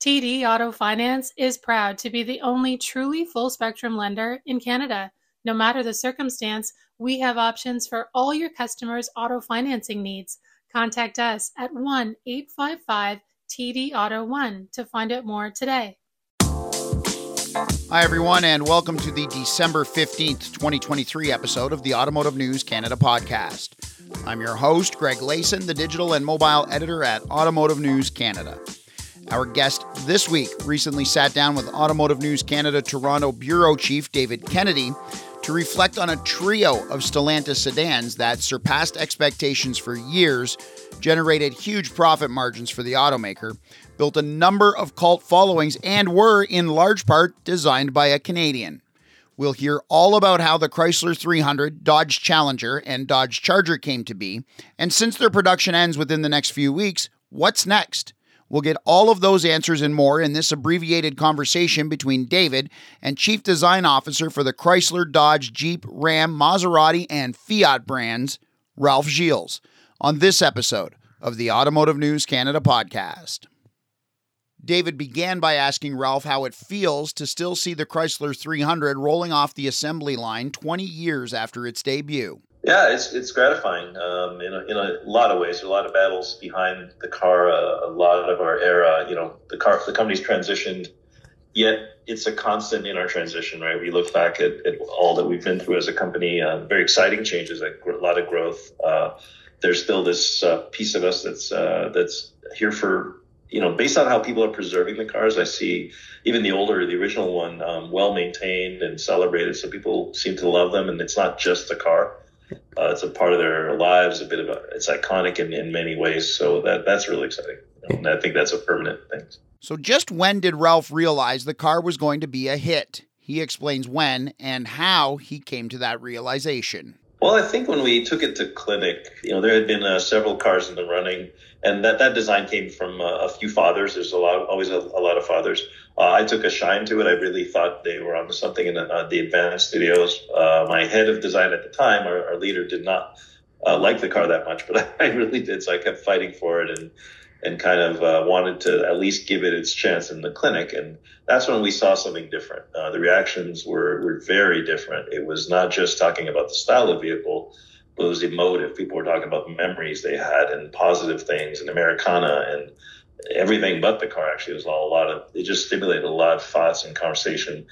TD Auto Finance is proud to be the only truly full spectrum lender in Canada. No matter the circumstance, we have options for all your customers' auto financing needs. Contact us at 1 855 TD Auto 1 to find out more today. Hi, everyone, and welcome to the December 15th, 2023 episode of the Automotive News Canada podcast. I'm your host, Greg Layson, the digital and mobile editor at Automotive News Canada. Our guest this week recently sat down with Automotive News Canada Toronto Bureau Chief David Kennedy to reflect on a trio of Stellantis sedans that surpassed expectations for years, generated huge profit margins for the automaker, built a number of cult followings, and were, in large part, designed by a Canadian. We'll hear all about how the Chrysler 300, Dodge Challenger, and Dodge Charger came to be, and since their production ends within the next few weeks, what's next? We'll get all of those answers and more in this abbreviated conversation between David and Chief Design Officer for the Chrysler, Dodge, Jeep, Ram, Maserati, and Fiat brands, Ralph Gilles, on this episode of the Automotive News Canada podcast. David began by asking Ralph how it feels to still see the Chrysler 300 rolling off the assembly line 20 years after its debut. Yeah, it's it's gratifying um, in, a, in a lot of ways. A lot of battles behind the car. Uh, a lot of our era, you know, the car, the company's transitioned. Yet it's a constant in our transition, right? We look back at, at all that we've been through as a company. Uh, very exciting changes, a lot of growth. Uh, there's still this uh, piece of us that's uh, that's here for you know, based on how people are preserving the cars, I see even the older, the original one, um, well maintained and celebrated. So people seem to love them, and it's not just the car. Uh, it's a part of their lives, a bit of a, it's iconic in, in many ways. So that that's really exciting. And I think that's a permanent thing. So just when did Ralph realize the car was going to be a hit? He explains when and how he came to that realization. Well, I think when we took it to clinic, you know, there had been uh, several cars in the running, and that, that design came from uh, a few fathers. There's a lot, always a, a lot of fathers. Uh, I took a shine to it. I really thought they were onto something in the, uh, the advanced studios. Uh, my head of design at the time, our, our leader, did not uh, like the car that much, but I really did. So I kept fighting for it, and and kind of uh, wanted to at least give it its chance in the clinic. And that's when we saw something different. Uh, the reactions were, were very different. It was not just talking about the style of vehicle, but it was emotive. People were talking about memories they had and positive things and Americana and everything but the car. Actually, it was all a lot of, it just stimulated a lot of thoughts and conversation.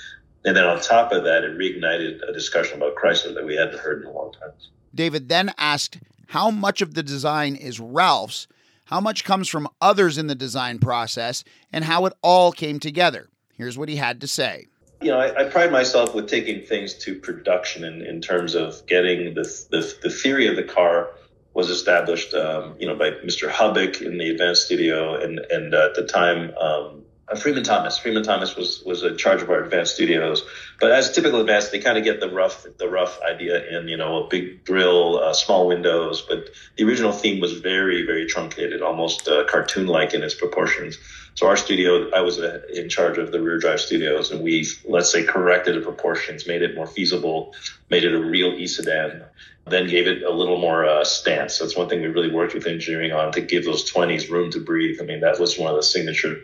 And then on top of that, it reignited a discussion about Chrysler that we hadn't heard in a long time. David then asked how much of the design is Ralph's how much comes from others in the design process, and how it all came together. Here's what he had to say. You know, I, I pride myself with taking things to production in, in terms of getting the, the, the theory of the car was established, um, you know, by Mr. Hubbock in the Advanced Studio, and and uh, at the time, um, uh, Freeman Thomas. Freeman Thomas was was in charge of our advanced studios. But as typical advanced, they kind of get the rough the rough idea in you know a big grill, uh, small windows. But the original theme was very very truncated, almost uh, cartoon like in its proportions. So our studio, I was uh, in charge of the rear drive studios, and we let's say corrected the proportions, made it more feasible, made it a real e sedan then gave it a little more uh, stance. That's one thing we really worked with engineering on to give those 20s room to breathe. I mean, that was one of the signature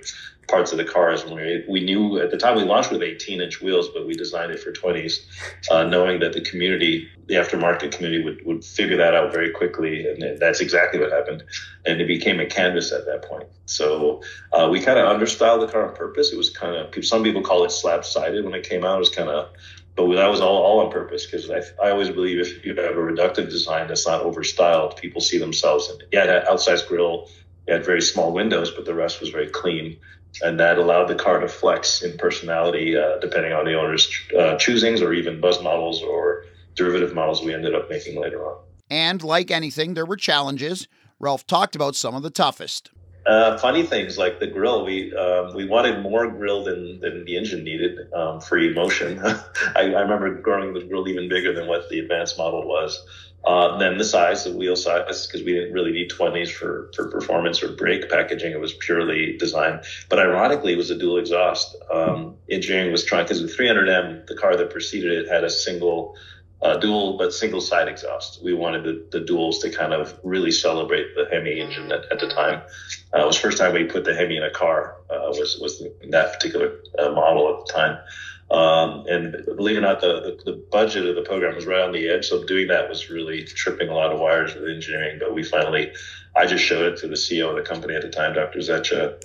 parts of the cars. When we, we knew at the time we launched with 18 inch wheels, but we designed it for 20s, uh, knowing that the community, the aftermarket community, would, would figure that out very quickly. And that's exactly what happened. And it became a canvas at that point. So uh, we kind of understyled the car on purpose. It was kind of, some people call it slab sided when it came out. It was kind of, but that was all, all on purpose because I, I always believe if you have a reductive design that's not overstyled, people see themselves in it. Yeah, that outsized grill, had very small windows, but the rest was very clean and that allowed the car to flex in personality uh, depending on the owner's uh, choosings or even buzz models or derivative models we ended up making later on. And like anything, there were challenges. Ralph talked about some of the toughest. Uh, funny things like the grill. We um, we wanted more grill than, than the engine needed um, for emotion. I, I remember growing the grill even bigger than what the advanced model was. Uh, then the size, the wheel size, because we didn't really need 20s for, for performance or brake packaging. It was purely design. But ironically, it was a dual exhaust. Um, engineering was trying, because the 300M, the car that preceded it, had a single uh, dual but single side exhaust. We wanted the, the duals to kind of really celebrate the Hemi engine at, at the time. Uh, it was first time we put the Hemi in a car uh, was was that particular uh, model at the time. Um, and believe it or not, the, the, the, budget of the program was right on the edge. So doing that was really tripping a lot of wires with engineering. But we finally, I just showed it to the CEO of the company at the time, Dr. Zetsche,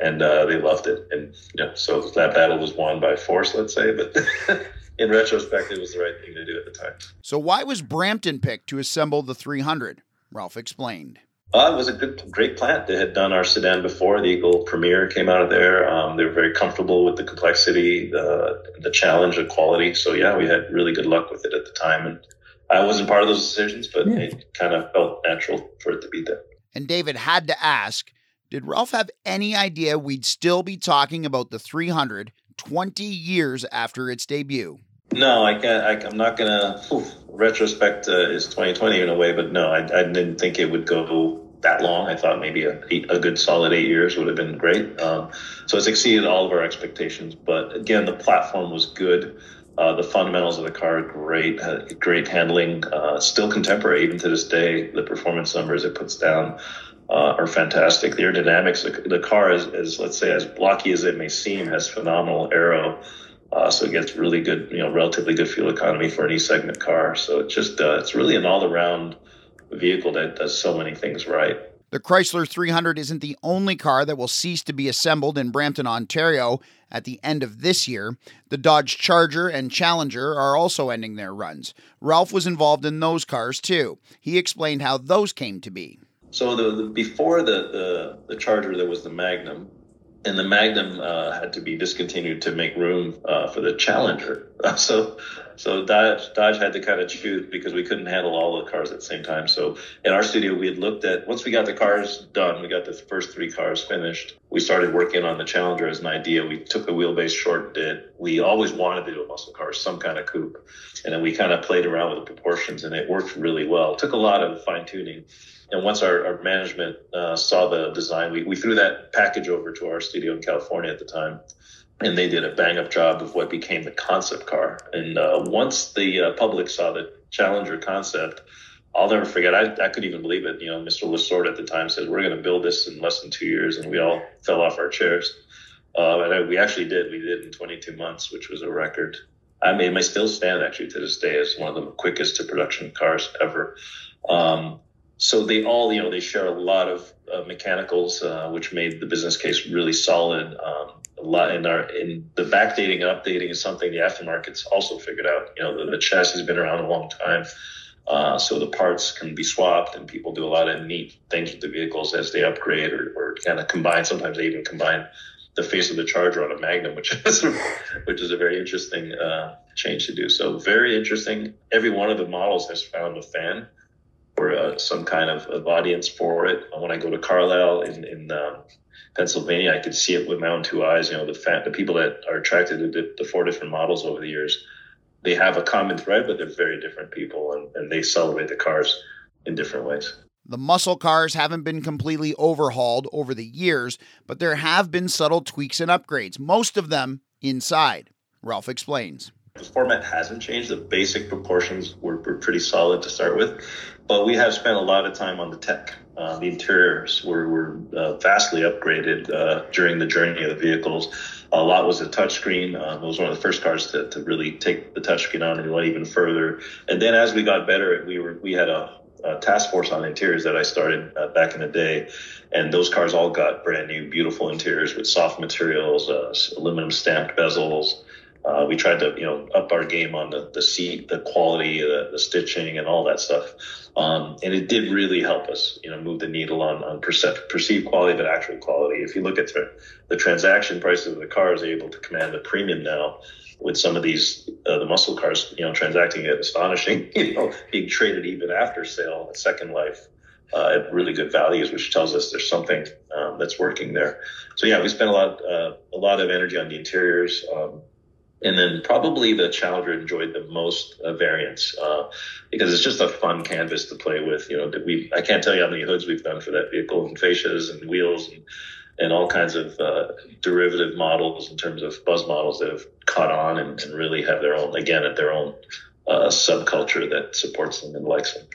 and uh, they loved it. And so that battle was won by force, let's say. But in retrospect, it was the right thing to do at the time. So why was Brampton picked to assemble the 300? Ralph explained. Uh, it was a good, great plant. They had done our sedan before. The Eagle Premier came out of there. Um, they were very comfortable with the complexity, the, the challenge, of quality. So yeah, we had really good luck with it at the time. And I wasn't part of those decisions, but yeah. it kind of felt natural for it to be there. And David had to ask, did Ralph have any idea we'd still be talking about the 300 20 years after its debut? No, I can't. I, am not gonna. retrospect uh, is 2020 in a way, but no, I, I, didn't think it would go that long. I thought maybe a, a good solid eight years would have been great. Um, so it's exceeded all of our expectations. But again, the platform was good. Uh, the fundamentals of the car great, great handling, uh, still contemporary even to this day. The performance numbers it puts down uh, are fantastic. The aerodynamics, the, the car is, is, let's say, as blocky as it may seem, has phenomenal aero. Uh, so it gets really good, you know, relatively good fuel economy for an E-segment car. So it's just, uh, it's really an all-around vehicle that does so many things right. The Chrysler 300 isn't the only car that will cease to be assembled in Brampton, Ontario at the end of this year. The Dodge Charger and Challenger are also ending their runs. Ralph was involved in those cars too. He explained how those came to be. So the, the before the, the, the Charger, there was the Magnum, and the Magnum uh, had to be discontinued to make room uh, for the Challenger. so, so Dodge, Dodge had to kind of choose because we couldn't handle all the cars at the same time. So, in our studio, we had looked at once we got the cars done, we got the first three cars finished. We started working on the Challenger as an idea. We took the wheelbase short did. We always wanted to do a muscle car, some kind of coupe, and then we kind of played around with the proportions, and it worked really well. It took a lot of fine tuning and once our, our management uh, saw the design, we, we threw that package over to our studio in California at the time. And they did a bang up job of what became the concept car. And uh, once the uh, public saw the Challenger concept, I'll never forget. I, I couldn't even believe it. You know, Mr. LaSorda at the time said, We're going to build this in less than two years. And we all fell off our chairs. Uh, and we actually did. We did in 22 months, which was a record. I mean, it still stand actually to this day as one of the quickest to production cars ever. Um, so they all, you know, they share a lot of uh, mechanicals, uh, which made the business case really solid. Um, lot in our in the backdating and updating is something the aftermarket's also figured out. You know, the, the chassis has been around a long time, uh, so the parts can be swapped, and people do a lot of neat things with the vehicles as they upgrade or, or kind of combine. Sometimes they even combine the face of the Charger on a Magnum, which is which is a very interesting uh, change to do. So very interesting. Every one of the models has found a fan or uh, some kind of, of, audience for it. When I go to Carlisle in, in uh, Pennsylvania, I could see it with my own two eyes. You know, the the people that are attracted to the, the, four different models over the years, they have a common thread, but they're very different people, and, and they celebrate the cars in different ways. The muscle cars haven't been completely overhauled over the years, but there have been subtle tweaks and upgrades, most of them inside. Ralph explains. The format hasn't changed. The basic proportions were, were pretty solid to start with. But we have spent a lot of time on the tech. Uh, the interiors were, were uh, vastly upgraded uh, during the journey of the vehicles. A lot was a touchscreen. Uh, it was one of the first cars to, to really take the touchscreen on and went even further. And then as we got better, we were we had a, a task force on interiors that I started uh, back in the day, and those cars all got brand new, beautiful interiors with soft materials, uh, aluminum stamped bezels. Uh, we tried to, you know, up our game on the, the seat, the quality, the, the stitching, and all that stuff. Um, and it did really help us, you know, move the needle on, on perceived, perceived quality, but actual quality. If you look at the, the transaction prices of the cars, are able to command a premium now with some of these, uh, the muscle cars, you know, transacting at astonishing, you know, being traded even after sale at second life. Uh, at really good values, which tells us there's something um, that's working there. So yeah, we spent a lot uh, a lot of energy on the interiors. Um, and then probably the Challenger enjoyed the most uh, variants uh, because it's just a fun canvas to play with. You know, we I can't tell you how many hoods we've done for that vehicle and fascias and wheels and and all kinds of uh, derivative models in terms of buzz models that have caught on and, and, really have their own again at their own uh, subculture that supports them and likes them.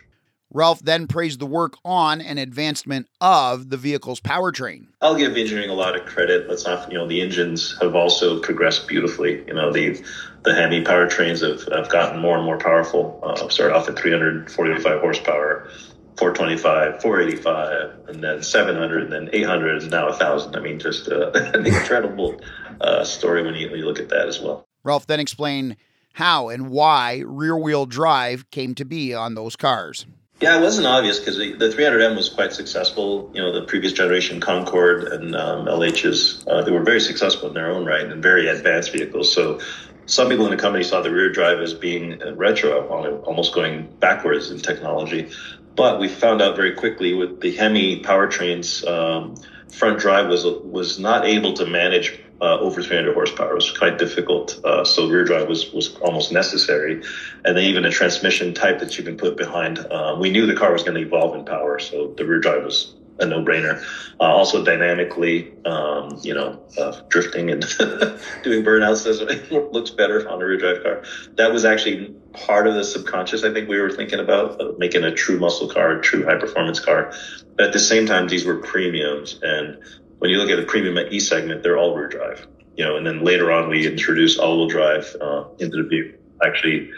Ralph then praised the work on and advancement of the vehicle's powertrain. I'll give engineering a lot of credit. Let's not, you know, the engines have also progressed beautifully. You know, the the Hemi powertrains have, have gotten more and more powerful. Uh, started off at 345 horsepower, 425, 485, and then 700, and then 800, and now 1,000. I mean, just uh, an incredible uh, story when you, when you look at that as well. Ralph then explained how and why rear wheel drive came to be on those cars. Yeah, it wasn't obvious because the, the 300M was quite successful. You know, the previous generation Concorde and um, LHs, uh, they were very successful in their own right and very advanced vehicles. So some people in the company saw the rear drive as being retro, almost going backwards in technology. But we found out very quickly with the Hemi powertrains, um, front drive was was not able to manage uh, over 300 horsepower. It was quite difficult. Uh, so rear drive was, was almost necessary. And then even a transmission type that you can put behind. Uh, we knew the car was going to evolve in power. So the rear drive was a no brainer. Uh, also dynamically, um, you know, uh, drifting and doing burnouts does looks better on a rear drive car. That was actually part of the subconscious. I think we were thinking about making a true muscle car, a true high performance car. But at the same time, these were premiums and when you look at the premium E segment, they're all rear drive. You know, and then later on we introduced all-wheel drive uh, into the vehicle. Actually,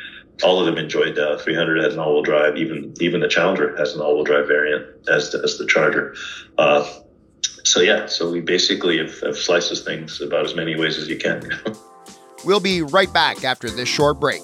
all of them enjoyed uh, 300 as an all-wheel drive. Even even the Challenger has an all-wheel drive variant as the, as the Charger. Uh, so yeah, so we basically have, have sliced this things about as many ways as you can. we'll be right back after this short break.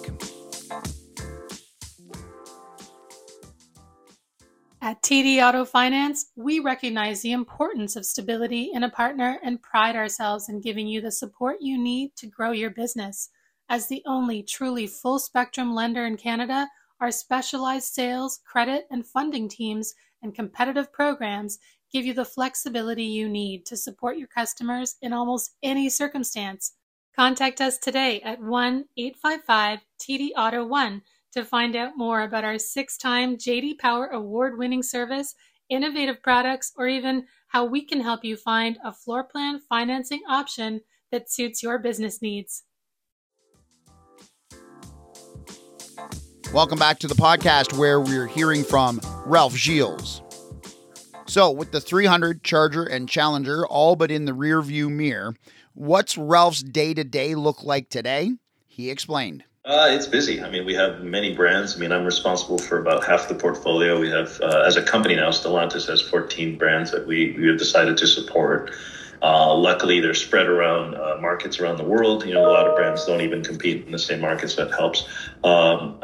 At TD Auto Finance, we recognize the importance of stability in a partner and pride ourselves in giving you the support you need to grow your business. As the only truly full spectrum lender in Canada, our specialized sales, credit, and funding teams and competitive programs give you the flexibility you need to support your customers in almost any circumstance. Contact us today at 1 855 TD Auto 1 to find out more about our six time JD Power award winning service, innovative products, or even how we can help you find a floor plan financing option that suits your business needs. Welcome back to the podcast where we're hearing from Ralph Gilles. So, with the 300 Charger and Challenger all but in the rear view mirror, what's Ralph's day to day look like today? He explained. Uh, it's busy. I mean, we have many brands. I mean, I'm responsible for about half the portfolio. We have, uh, as a company now, Stellantis has 14 brands that we, we have decided to support. Uh, luckily, they're spread around uh, markets around the world. You know, a lot of brands don't even compete in the same markets. That helps. Um,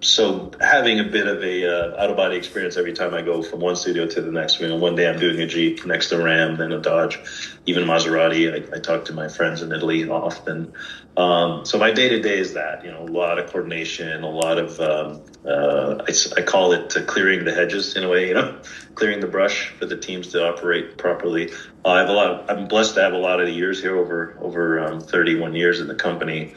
so having a bit of a uh, out of body experience every time I go from one studio to the next. You know, one day I'm doing a Jeep, next a Ram, then a Dodge, even Maserati. I, I talk to my friends in Italy often. Um, so my day to day is that you know a lot of coordination, a lot of um, uh, I, I, call it uh, clearing the hedges in a way. You know, clearing the brush for the teams to operate properly. Uh, I have a lot. Of, I'm blessed to have a lot of the years here over over um, 31 years in the company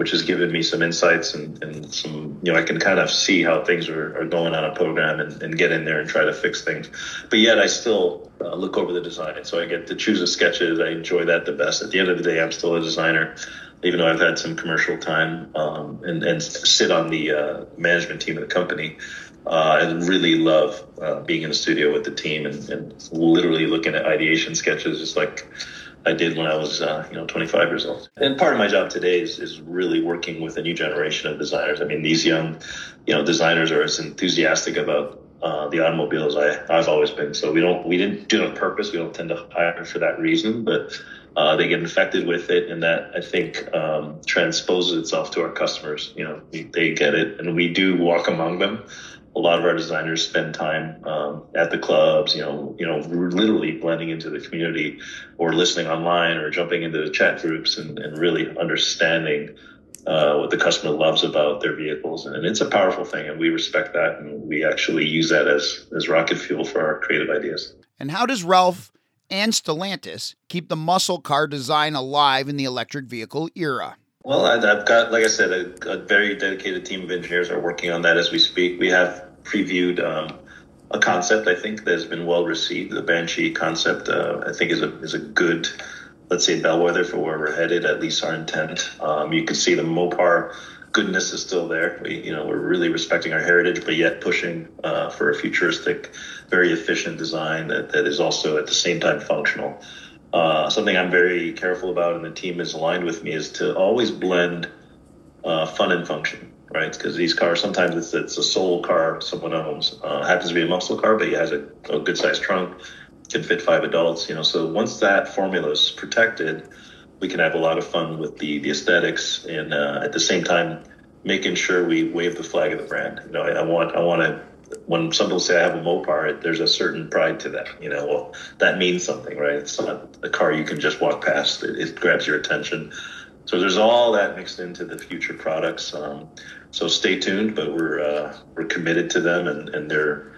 which has given me some insights and, and some, you know, I can kind of see how things are, are going on a program and, and, get in there and try to fix things. But yet I still uh, look over the design. So I get to choose the sketches. I enjoy that the best. At the end of the day, I'm still a designer, even though I've had some commercial time um, and, and sit on the uh, management team of the company. Uh, I really love uh, being in the studio with the team and, and literally looking at ideation sketches, just like I did when I was, uh, you know, 25 years old. And part of my job today is, is really working with a new generation of designers. I mean, these young, you know, designers are as enthusiastic about uh, the automobile as I, I've always been. So we don't, we didn't do it on purpose. We don't tend to hire for that reason, but uh, they get infected with it, and that I think um, transposes itself to our customers. You know, they get it, and we do walk among them a lot of our designers spend time um, at the clubs, you know, you know, literally blending into the community, or listening online, or jumping into the chat groups, and, and really understanding uh, what the customer loves about their vehicles, and it's a powerful thing, and we respect that, and we actually use that as as rocket fuel for our creative ideas. And how does Ralph and Stellantis keep the muscle car design alive in the electric vehicle era? Well, I've got, like I said, a, a, very dedicated team of engineers are working on that as we speak. We have previewed um, a concept I think that has been well received. The Banshee concept, uh, I think, is a is a good, let's say, bellwether for where we're headed. At least our intent. Um, you can see the Mopar goodness is still there. We, you know, we're really respecting our heritage, but yet pushing uh, for a futuristic, very efficient design that, that is also at the same time functional. Uh, something I'm very careful about, and the team is aligned with me, is to always blend uh, fun and function, right? Because these cars sometimes it's, it's a sole car someone owns. Uh, happens to be a muscle car, but it has a, a good sized trunk, can fit five adults. You know, so once that formula is protected we can have a lot of fun with the, the aesthetics and uh, at the same time making sure we wave the flag of the brand. You know, I, I want I want to when some people say I have a Mopar, there's a certain pride to that. You know, well that means something, right? It's not a car you can just walk past. It, it grabs your attention. So there's all that mixed into the future products. Um, so stay tuned, but we're uh, we're committed to them, and, and they're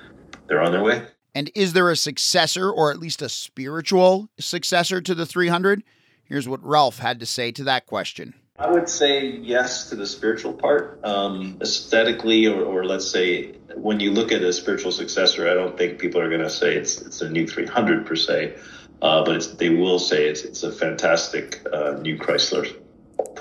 they're on their way. And is there a successor, or at least a spiritual successor to the 300? Here's what Ralph had to say to that question. I would say yes to the spiritual part. Um, aesthetically, or, or, let's say when you look at a spiritual successor, I don't think people are going to say it's it's a new 300 per se, uh, but they will say it's it's a fantastic uh, new Chrysler.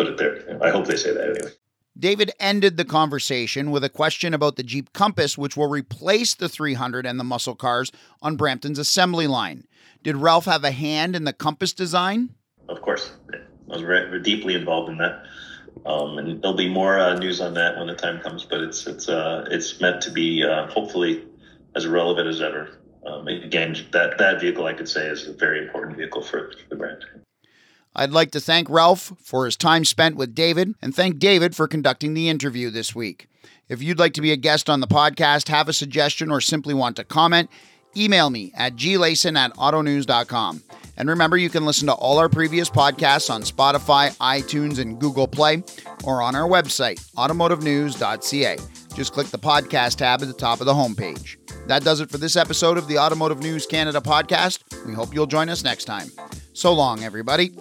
Put it there. I hope they say that anyway. David ended the conversation with a question about the Jeep Compass, which will replace the 300 and the muscle cars on Brampton's assembly line. Did Ralph have a hand in the Compass design? of course, I was very, deeply involved in that. Um, and there'll be more uh, news on that when the time comes. But it's it's uh, it's meant to be uh, hopefully as relevant as ever. Um, again, that that vehicle I could say is a very important vehicle for the brand. I'd like to thank Ralph for his time spent with David and thank David for conducting the interview this week. If you'd like to be a guest on the podcast, have a suggestion, or simply want to comment, email me at glayson at autonews.com. And remember, you can listen to all our previous podcasts on Spotify, iTunes, and Google Play, or on our website, automotivenews.ca. Just click the podcast tab at the top of the homepage. That does it for this episode of the Automotive News Canada podcast. We hope you'll join us next time. So long, everybody.